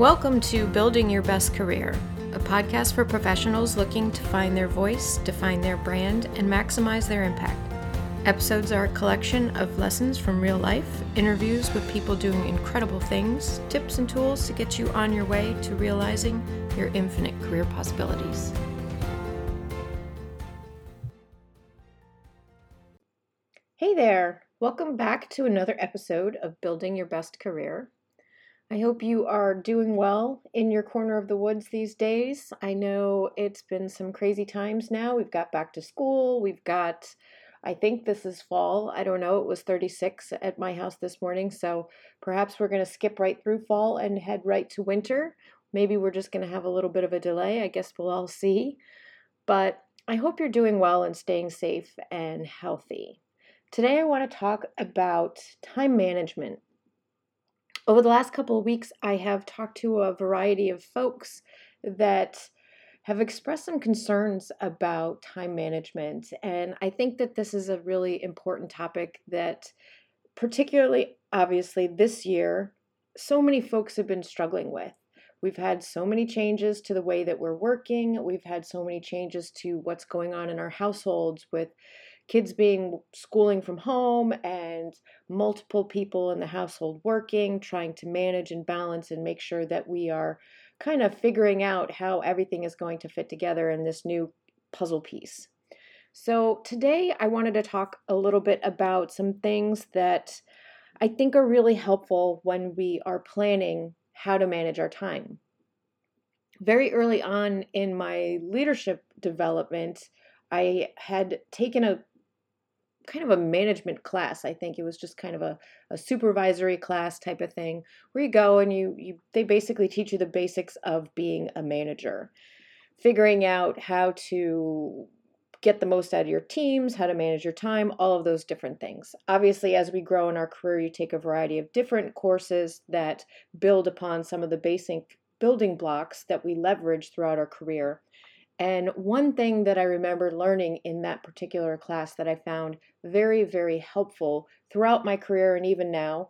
Welcome to Building Your Best Career, a podcast for professionals looking to find their voice, define their brand, and maximize their impact. Episodes are a collection of lessons from real life, interviews with people doing incredible things, tips and tools to get you on your way to realizing your infinite career possibilities. Hey there! Welcome back to another episode of Building Your Best Career. I hope you are doing well in your corner of the woods these days. I know it's been some crazy times now. We've got back to school. We've got, I think this is fall. I don't know. It was 36 at my house this morning. So perhaps we're going to skip right through fall and head right to winter. Maybe we're just going to have a little bit of a delay. I guess we'll all see. But I hope you're doing well and staying safe and healthy. Today, I want to talk about time management over the last couple of weeks, I have talked to a variety of folks that have expressed some concerns about time management. And I think that this is a really important topic that, particularly obviously this year, so many folks have been struggling with. We've had so many changes to the way that we're working. We've had so many changes to what's going on in our households with kids being schooling from home and multiple people in the household working, trying to manage and balance and make sure that we are kind of figuring out how everything is going to fit together in this new puzzle piece. So, today I wanted to talk a little bit about some things that I think are really helpful when we are planning how to manage our time. Very early on in my leadership development, I had taken a kind of a management class. I think it was just kind of a, a supervisory class type of thing where you go and you, you they basically teach you the basics of being a manager, figuring out how to get the most out of your teams, how to manage your time, all of those different things. Obviously, as we grow in our career, you take a variety of different courses that build upon some of the basic building blocks that we leverage throughout our career. And one thing that I remember learning in that particular class that I found very, very helpful throughout my career and even now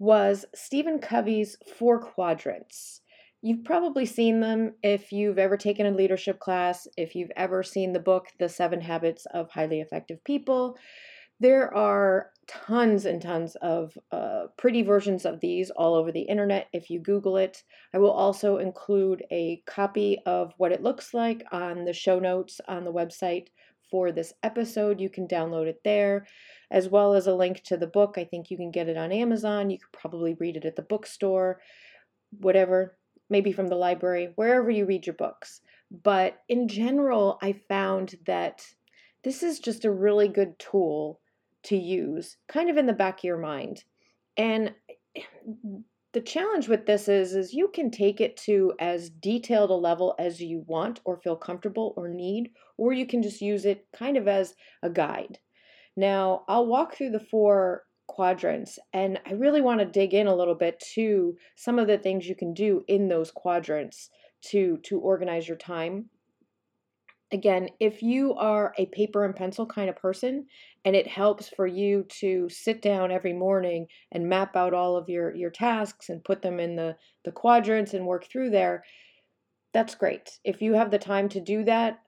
was Stephen Covey's four quadrants. You've probably seen them if you've ever taken a leadership class, if you've ever seen the book, The Seven Habits of Highly Effective People. There are tons and tons of uh, pretty versions of these all over the internet if you Google it. I will also include a copy of what it looks like on the show notes on the website for this episode. You can download it there, as well as a link to the book. I think you can get it on Amazon. You could probably read it at the bookstore, whatever, maybe from the library, wherever you read your books. But in general, I found that this is just a really good tool to use kind of in the back of your mind. And eh, the challenge with this is is you can take it to as detailed a level as you want or feel comfortable or need or you can just use it kind of as a guide. Now, I'll walk through the four quadrants and I really want to dig in a little bit to some of the things you can do in those quadrants to to organize your time again, if you are a paper and pencil kind of person and it helps for you to sit down every morning and map out all of your, your tasks and put them in the, the quadrants and work through there, that's great. If you have the time to do that,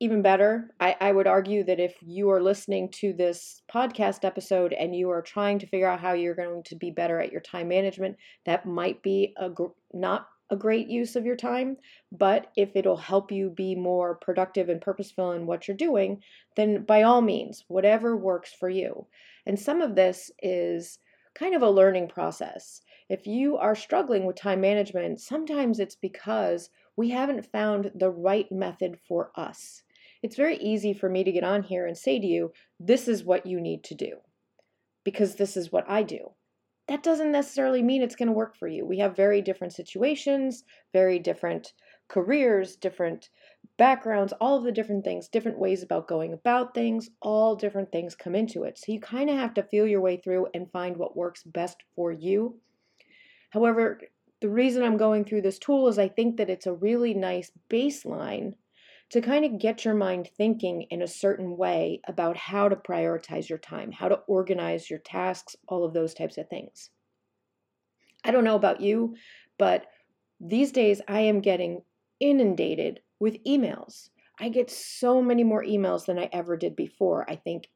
even better. I, I would argue that if you are listening to this podcast episode and you are trying to figure out how you're going to be better at your time management, that might be a gr- not a great use of your time, but if it'll help you be more productive and purposeful in what you're doing, then by all means, whatever works for you. And some of this is kind of a learning process. If you are struggling with time management, sometimes it's because we haven't found the right method for us. It's very easy for me to get on here and say to you, this is what you need to do, because this is what I do that doesn't necessarily mean it's going to work for you. We have very different situations, very different careers, different backgrounds, all of the different things, different ways about going about things, all different things come into it. So you kind of have to feel your way through and find what works best for you. However, the reason I'm going through this tool is I think that it's a really nice baseline to kind of get your mind thinking in a certain way about how to prioritize your time, how to organize your tasks, all of those types of things. I don't know about you, but These days, I am getting inundated with emails. I get so many more emails than I ever did before. I think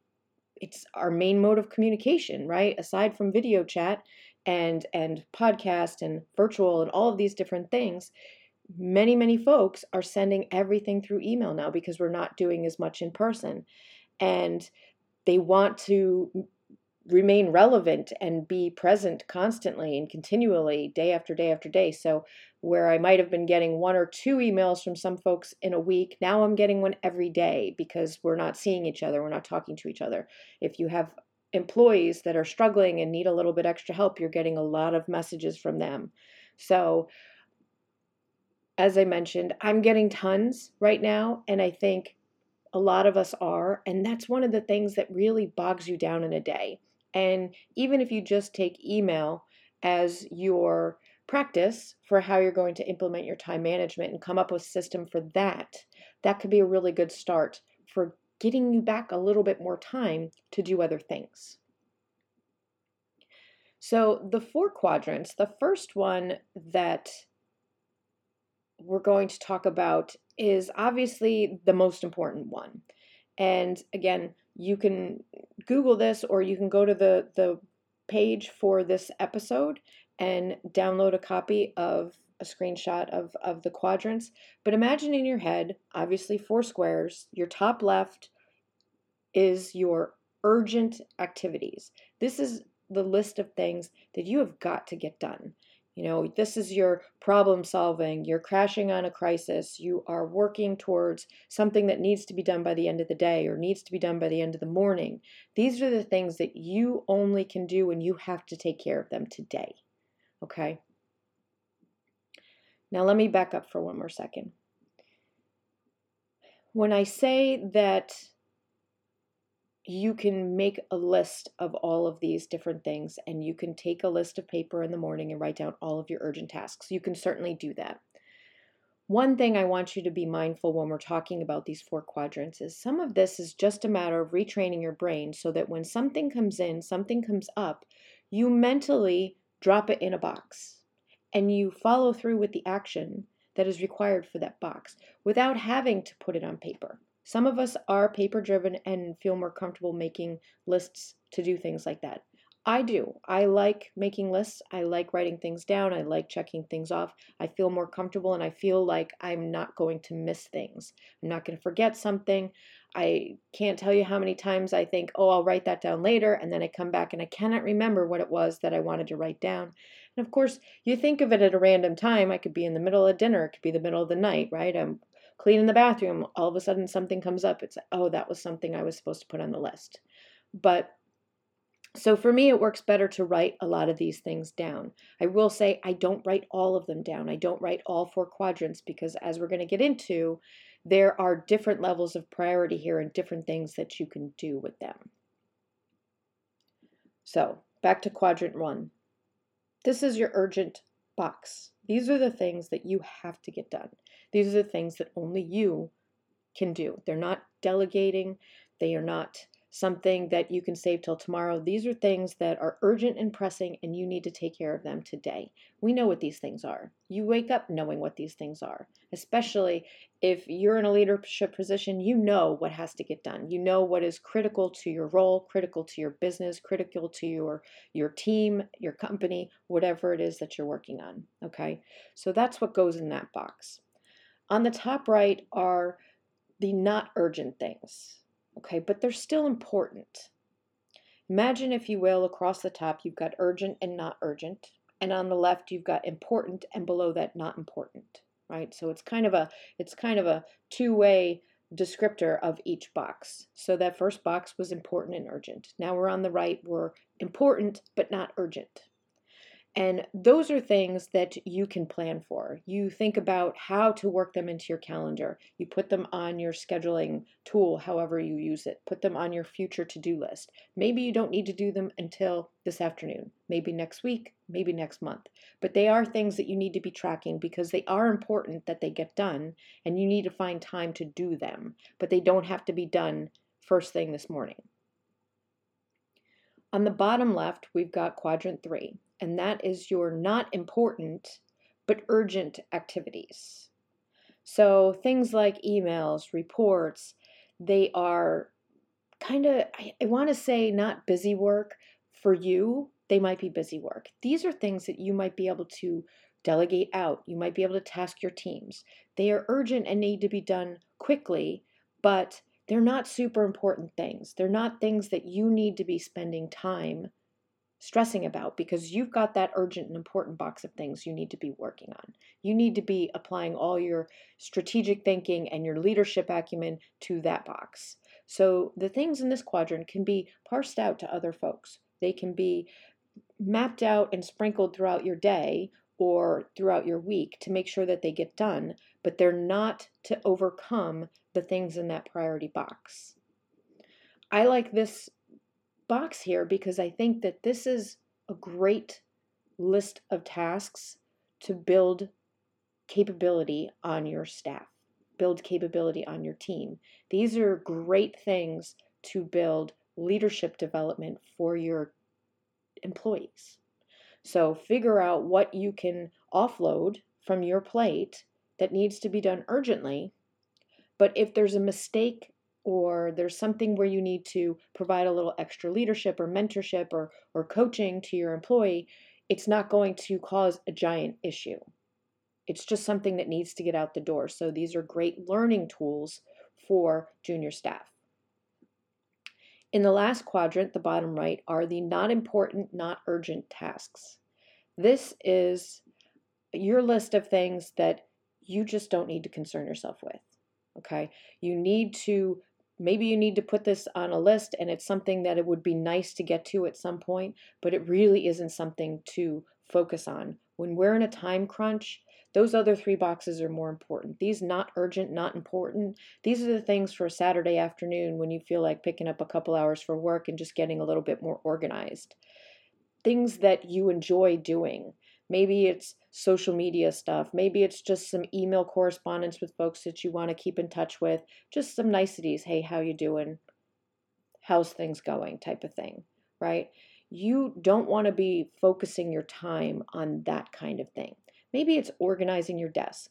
it's our main mode of communication, right? Aside from video chat and and podcast and virtual and all of these different things, many many folks are sending everything through email now because we're not doing as much in person. And they want to remain relevant and be present constantly and continually day after day after day. So, where I might have been getting one or two emails from some folks in a week, now I'm getting one every day because we're not seeing each other, we're not talking to each other. If you have employees that are struggling and need a little bit extra help, you're getting a lot of messages from them. So, as I mentioned, I'm getting tons right now, and I think a lot of us are. And that's one of the things that really bogs you down in a day. And even if you just take email as your practice for how you're going to implement your time management and come up with a system for that, that could be a really good start for getting you back a little bit more time to do other things. So, the four quadrants, the first one that we're going to talk about is obviously the most important one. And again, you can Google this or you can go to the, the page for this episode and download a copy of a screenshot of, of the quadrants. But imagine in your head, obviously four squares, your top left is your urgent activities. This is the list of things that you have got to get done. You know, this is your problem solving, you're crashing on a crisis, you are working towards something that needs to be done by the end of the day or needs to be done by the end of the morning. These are the things that you only can do and you have to take care of them today. Okay? Now, let me back up for one more second. When I say that you can make a list of all of these different things and you can take a list of paper in the morning and write down all of your urgent tasks. You can certainly do that. One thing I want you to be mindful when we're talking about these four quadrants is some of this is just a matter of retraining your brain so that when something comes in, something comes up, you mentally drop it in a box and you follow through with the action that is required for that box without having to put it on paper. Some of us are paper driven and feel more comfortable making lists to do things like that. I do. I like making lists. I like writing things down. I like checking things off. I feel more comfortable and I feel like I'm not going to miss things. I'm not going to forget something. I can't tell you how many times I think, oh, I'll write that down later. And then I come back and I cannot remember what it was that I wanted to write down. And of course, you think of it at a random time. I could be in the middle of dinner, it could be the middle of the night, right? I'm cleaning the bathroom, all of a sudden something comes up. It's oh, that was something I was supposed to put on the list. But so for me, it works better to write a lot of these things down. I will say I don't write all of them down. I don't write all four quadrants because, as we're going to get into, there are different levels of priority here and different things that you can do with them. So, back to quadrant one. This is your urgent box. These are the things that you have to get done. These are the things that only you can do. They're not delegating, they are not something that you can save till tomorrow. These are things that are urgent and pressing, and you need to take care of them today. We know what these things are. You wake up knowing what these things are, especially if you're in a leadership position, you know what has to get done. You know what is critical to your role, critical to your business, critical to your your team, your company, whatever it is that you're working on, okay? So that's what goes in that box. On the top right are the not urgent things okay, but they're still important. Imagine, if you will, across the top you've got urgent and not urgent, and on the left you've got important and below that not important, right? So it's kind of a it's kind of a two-way descriptor of each box. So that first box was important and urgent. Now we're on the right, we're important but not urgent. And those are things that you can plan for. You think about how to work them into your calendar. You put them on your scheduling tool, however you use it. Put them on your future to do list. Maybe you don't need to do them until this afternoon, maybe next week, maybe next month. But they are things that you need to be tracking because they are important that they get done and you need to find time to do them. But they don't have to be done first thing this morning. On the bottom left, we've got quadrant three and that is your not important but urgent activities. So things like emails, reports, they are kind of, I, I want to say, not busy work for you. They might be busy work. These are things that you might be able to delegate out. You might be able to task your teams. They are urgent and need to be done quickly, but they're not super important things. They're not things that you need to be spending time stressing about because you've got that urgent and important box of things you need to be working on. You need to be applying all your strategic thinking and your leadership acumen to that box. So the things in this quadrant can be parsed out to other folks. They can be mapped out and sprinkled throughout your day or throughout your week to make sure that they get done, but they're not to overcome the things in that priority box. I like this box here because I think that this is a great list of tasks to build capability on your staff, build capability on your team. These are great things to build leadership development for your employees. So figure out what you can offload from your plate that needs to be done urgently. But if there's a mistake or there's something where you need to provide a little extra leadership or mentorship or, or coaching to your employee, it's not going to cause a giant issue. It's just something that needs to get out the door. So these are great learning tools for junior staff. In the last quadrant, the bottom right, are the not important, not urgent tasks. This is your list of things that you just don't need to concern yourself with. Okay. You need to maybe you need to put this on a list and it's something that it would be nice to get to at some point, but it really isn't something to focus on. When we're in a time crunch, those other three boxes are more important. These not urgent, not important. These are the things for a Saturday afternoon when you feel like picking up a couple hours for work and just getting a little bit more organized. Things that you enjoy doing. Maybe it's social media stuff. Maybe it's just some email correspondence with folks that you want to keep in touch with. Just some niceties. Hey, how you doing? How's things going? type of thing, right? You don't want to be focusing your time on that kind of thing. Maybe it's organizing your desk.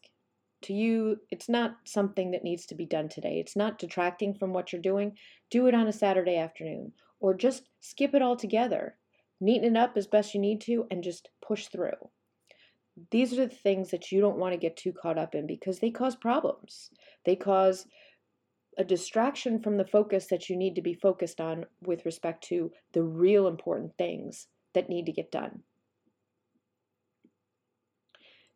To you, it's not something that needs to be done today. It's not detracting from what you're doing. Do it on a Saturday afternoon or just skip it all together neaten it up as best you need to, and just push through. These are the things that you don't want to get too caught up in because they cause problems. They cause a distraction from the focus that you need to be focused on with respect to the real important things that need to get done.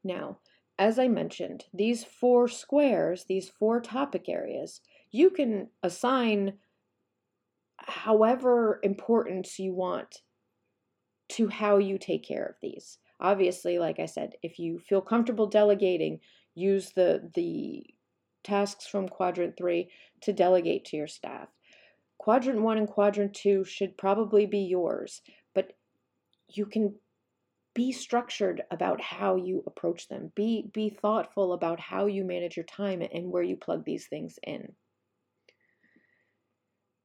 Now, as I mentioned, these four squares, these four topic areas, you can assign however importance you want to how you take care of these. Obviously, like I said, if you feel comfortable delegating, use the the tasks from quadrant 3 to delegate to your staff. Quadrant 1 and quadrant 2 should probably be yours, but you can be structured about how you approach them. Be be thoughtful about how you manage your time and where you plug these things in.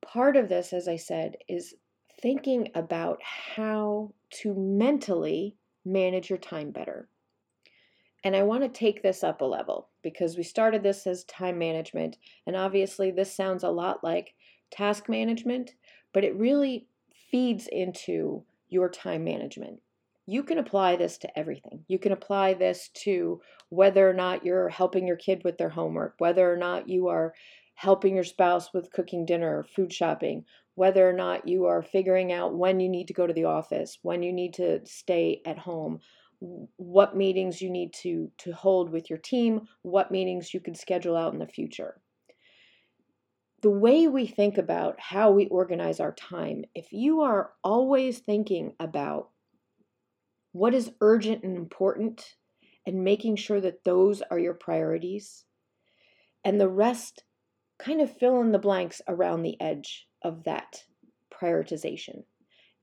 Part of this, as I said, is thinking about how to mentally manage your time better. And I want to take this up a level because we started this as time management. And obviously, this sounds a lot like task management, but it really feeds into your time management. You can apply this to everything. You can apply this to whether or not you're helping your kid with their homework, whether or not you are helping your spouse with cooking dinner, or food shopping, whether or not you are figuring out when you need to go to the office, when you need to stay at home, what meetings you need to, to hold with your team, what meetings you can schedule out in the future. The way we think about how we organize our time, if you are always thinking about what is urgent and important and making sure that those are your priorities, and the rest kind of fill in the blanks around the edge of that prioritization.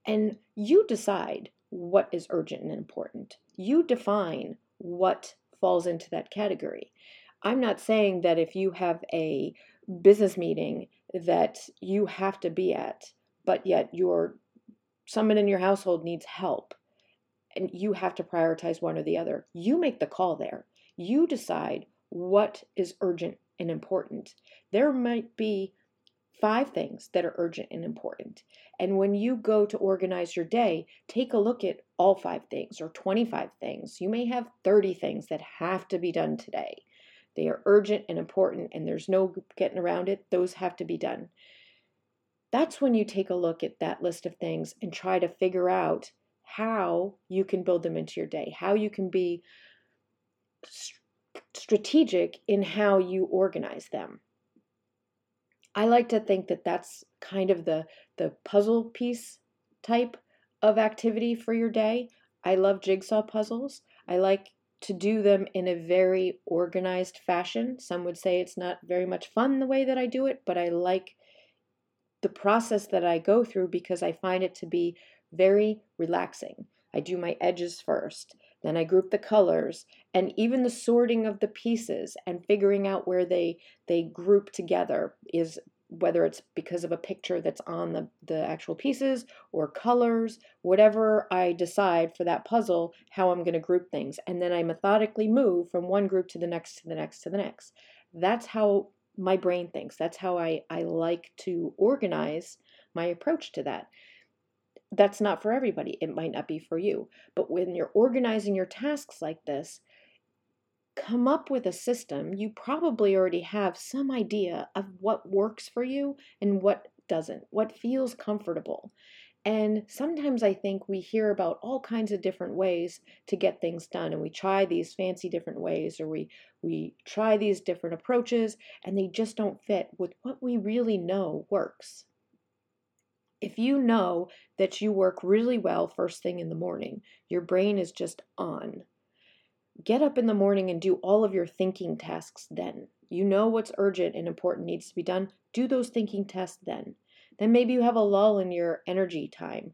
And you decide what is urgent and important. You define what falls into that category. I'm not saying that if you have a business meeting that you have to be at, but yet your someone in your household needs help. and you have to prioritize one or the other. You make the call there. You decide what is urgent and important. There might be five things that are urgent and important. And when you go to organize your day, take a look at all five things or 25 things. You may have 30 things that have to be done today. They are urgent and important, and there's no getting around it. Those have to be done. That's when you take a look at that list of things and try to figure out how you can build them into your day, how you can be strategic in how you organize them. I like to think that that's kind of the the puzzle piece type of activity for your day. I love jigsaw puzzles. I like to do them in a very organized fashion. Some would say it's not very much fun the way that I do it, but I like the process that I go through because I find it to be very relaxing. I do my edges first, then I group the colors and even the sorting of the pieces and figuring out where they they group together is whether it's because of a picture that's on the, the actual pieces or colors, whatever I decide for that puzzle, how I'm going to group things. And then I methodically move from one group to the next, to the next, to the next. That's how my brain thinks. That's how I, I like to organize my approach to that. That's not for everybody. It might not be for you. But when you're organizing your tasks like this, come up with a system, you probably already have some idea of what works for you and what doesn't, what feels comfortable. And sometimes I think we hear about all kinds of different ways to get things done and we try these fancy different ways or we we try these different approaches and they just don't fit with what we really know works. If you know that you work really well first thing in the morning, your brain is just on Get up in the morning and do all of your thinking tasks then. You know what's urgent and important needs to be done. Do those thinking tasks then. Then maybe you have a lull in your energy time.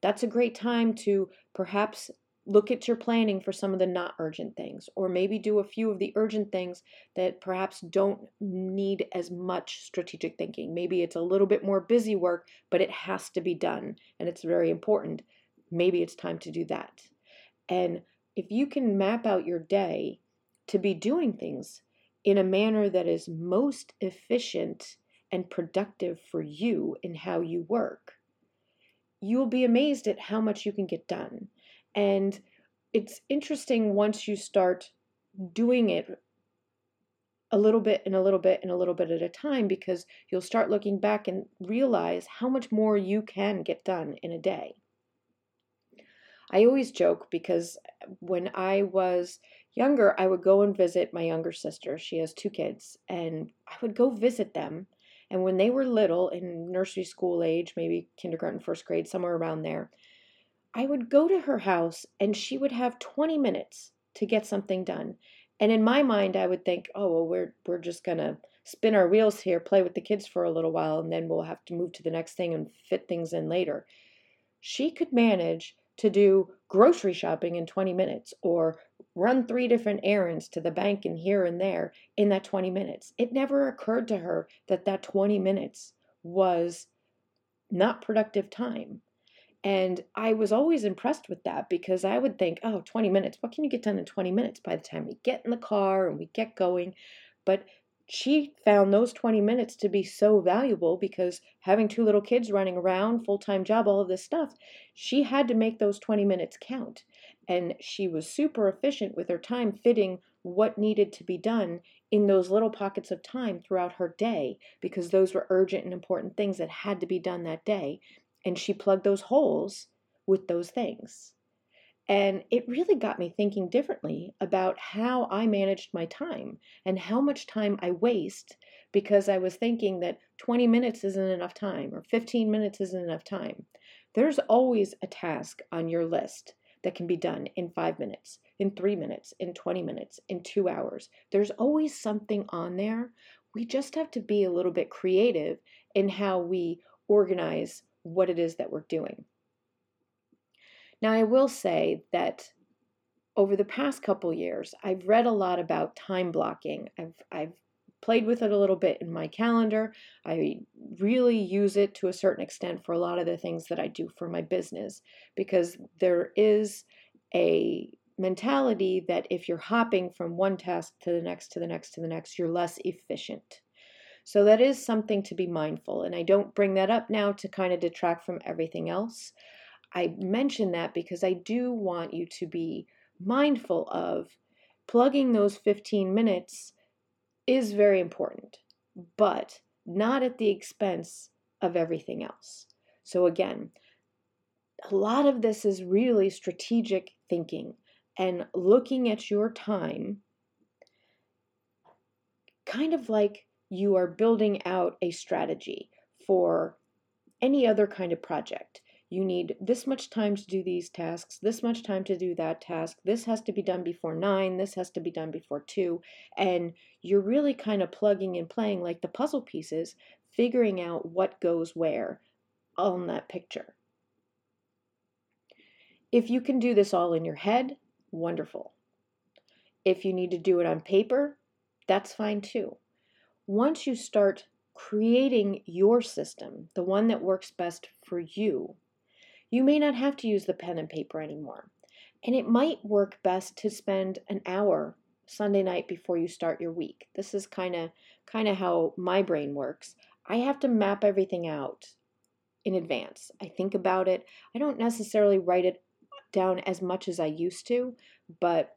That's a great time to perhaps look at your planning for some of the not urgent things, or maybe do a few of the urgent things that perhaps don't need as much strategic thinking. Maybe it's a little bit more busy work, but it has to be done and it's very important. Maybe it's time to do that. And if you can map out your day to be doing things in a manner that is most efficient and productive for you in how you work, you will be amazed at how much you can get done. And it's interesting once you start doing it a little bit and a little bit and a little bit at a time because you'll start looking back and realize how much more you can get done in a day. I always joke because when I was younger, I would go and visit my younger sister. She has two kids, and I would go visit them. And when they were little, in nursery school age, maybe kindergarten, first grade, somewhere around there, I would go to her house and she would have 20 minutes to get something done. And in my mind, I would think, oh, well, we're, we're just going to spin our wheels here, play with the kids for a little while, and then we'll have to move to the next thing and fit things in later. She could manage to do grocery shopping in 20 minutes or run three different errands to the bank and here and there in that 20 minutes. It never occurred to her that that 20 minutes was not productive time. And I was always impressed with that because I would think, oh, 20 minutes, what can you get done in 20 minutes by the time we get in the car and we get going? But she found those 20 minutes to be so valuable because having two little kids running around, full time job, all of this stuff, she had to make those 20 minutes count. And she was super efficient with her time fitting what needed to be done in those little pockets of time throughout her day because those were urgent and important things that had to be done that day. And she plugged those holes with those things. And it really got me thinking differently about how I managed my time and how much time I waste because I was thinking that 20 minutes isn't enough time or 15 minutes isn't enough time. There's always a task on your list that can be done in five minutes, in three minutes, in 20 minutes, in two hours. There's always something on there. We just have to be a little bit creative in how we organize what it is that we're doing. Now, I will say that over the past couple years, I've read a lot about time blocking. I've, I've played with it a little bit in my calendar. I really use it to a certain extent for a lot of the things that I do for my business because there is a mentality that if you're hopping from one task to the next to the next to the next, you're less efficient. So that is something to be mindful. And I don't bring that up now to kind of detract from everything else. I mention that because I do want you to be mindful of plugging those 15 minutes is very important, but not at the expense of everything else. So, again, a lot of this is really strategic thinking and looking at your time kind of like you are building out a strategy for any other kind of project you need this much time to do these tasks, this much time to do that task, this has to be done before nine, this has to be done before two. And you're really kind of plugging and playing like the puzzle pieces, figuring out what goes where on that picture. If you can do this all in your head, wonderful. If you need to do it on paper, that's fine too. Once you start creating your system, the one that works best for you, you may not have to use the pen and paper anymore. And it might work best to spend an hour Sunday night before you start your week. This is kind of kind of how my brain works. I have to map everything out in advance. I think about it. I don't necessarily write it down as much as I used to, but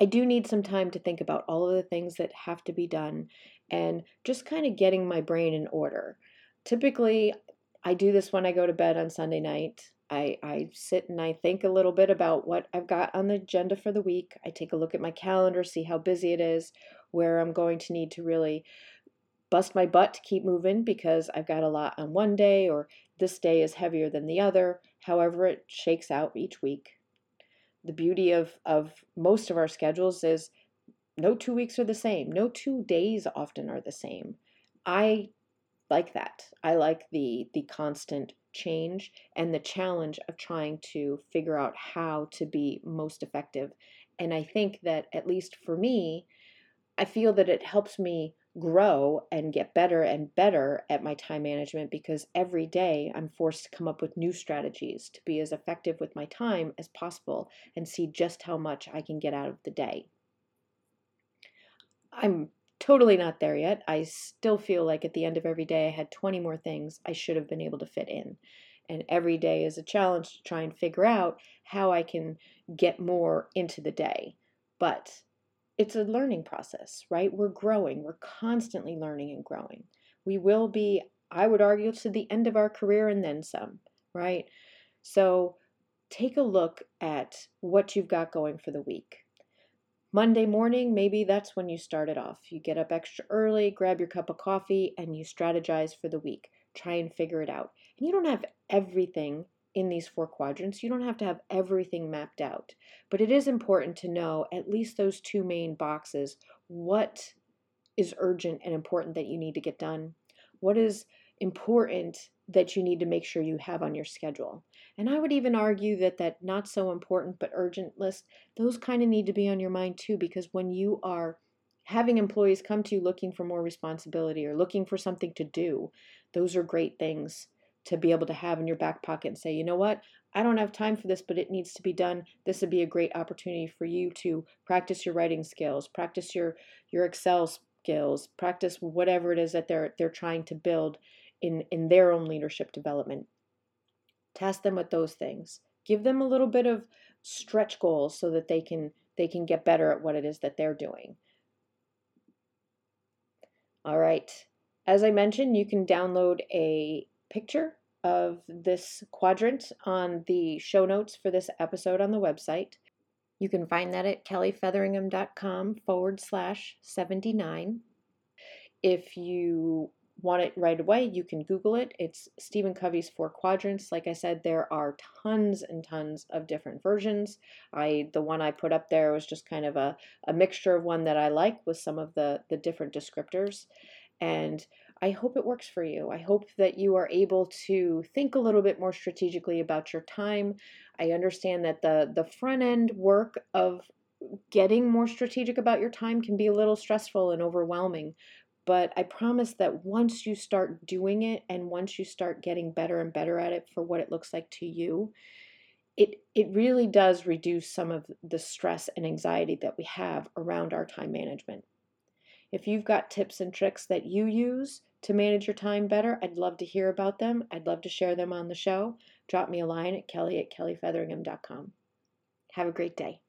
I do need some time to think about all of the things that have to be done and just kind of getting my brain in order. Typically, I do this when I go to bed on Sunday night. I, I sit and I think a little bit about what I've got on the agenda for the week. I take a look at my calendar, see how busy it is, where I'm going to need to really bust my butt to keep moving because I've got a lot on one day or this day is heavier than the other, however it shakes out each week. The beauty of, of most of our schedules is no two weeks are the same, no two days often are the same. I like that. I like the the constant change and the challenge of trying to figure out how to be most effective. And I think that at least for me, I feel that it helps me grow and get better and better at my time management because every day I'm forced to come up with new strategies to be as effective with my time as possible and see just how much I can get out of the day. I'm totally not there yet. I still feel like at the end of every day, I had 20 more things I should have been able to fit in. And every day is a challenge to try and figure out how I can get more into the day. But it's a learning process, right? We're growing, we're constantly learning and growing. We will be, I would argue, to the end of our career and then some, right? So take a look at what you've got going for the week Monday morning, maybe that's when you start it off. You get up extra early, grab your cup of coffee, and you strategize for the week. Try and figure it out. And you don't have everything in these four quadrants. You don't have to have everything mapped out. But it is important to know at least those two main boxes what is urgent and important that you need to get done? What is important that you need to make sure you have on your schedule? And I would even argue that that not so important but urgent list, those kind of need to be on your mind too, because when you are having employees come to you looking for more responsibility or looking for something to do, those are great things to be able to have in your back pocket and say, you know what, I don't have time for this, but it needs to be done. This would be a great opportunity for you to practice your writing skills, practice your your Excel skills, practice whatever it is that they're they're trying to build in in their own leadership development. Task them with those things. Give them a little bit of stretch goals so that they can they can get better at what it is that they're doing. All right. As I mentioned, you can download a picture of this quadrant on the show notes for this episode on the website. You can find that at kellyfetheringham.com forward slash 79. If you want it right away, you can Google it. It's Stephen Covey's Four Quadrants. Like I said, there are tons and tons of different versions. I the one I put up there was just kind of a, a mixture of one that I like with some of the, the different descriptors. And I hope it works for you. I hope that you are able to think a little bit more strategically about your time. I understand that the the front end work of getting more strategic about your time can be a little stressful and overwhelming. But I promise that once you start doing it and once you start getting better and better at it for what it looks like to you, it, it really does reduce some of the stress and anxiety that we have around our time management. If you've got tips and tricks that you use to manage your time better, I'd love to hear about them. I'd love to share them on the show. Drop me a line at kelly at kellyfetheringham.com. Have a great day.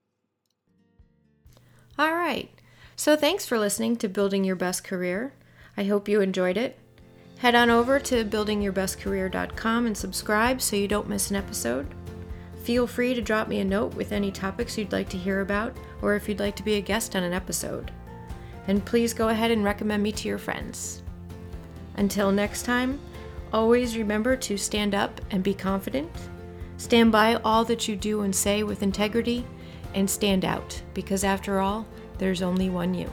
All right. So thanks for listening to Building Your Best Career. I hope you enjoyed it. Head on over to buildingyourbestcareer.com and subscribe so you don't miss an episode. Feel free to drop me a note with any topics you'd like to hear about or if you'd like to be a guest on an episode. And please go ahead and recommend me to your friends. Until next time, always remember to stand up and be confident. Stand by all that you do and say with integrity and stand out because after all, there's only one you.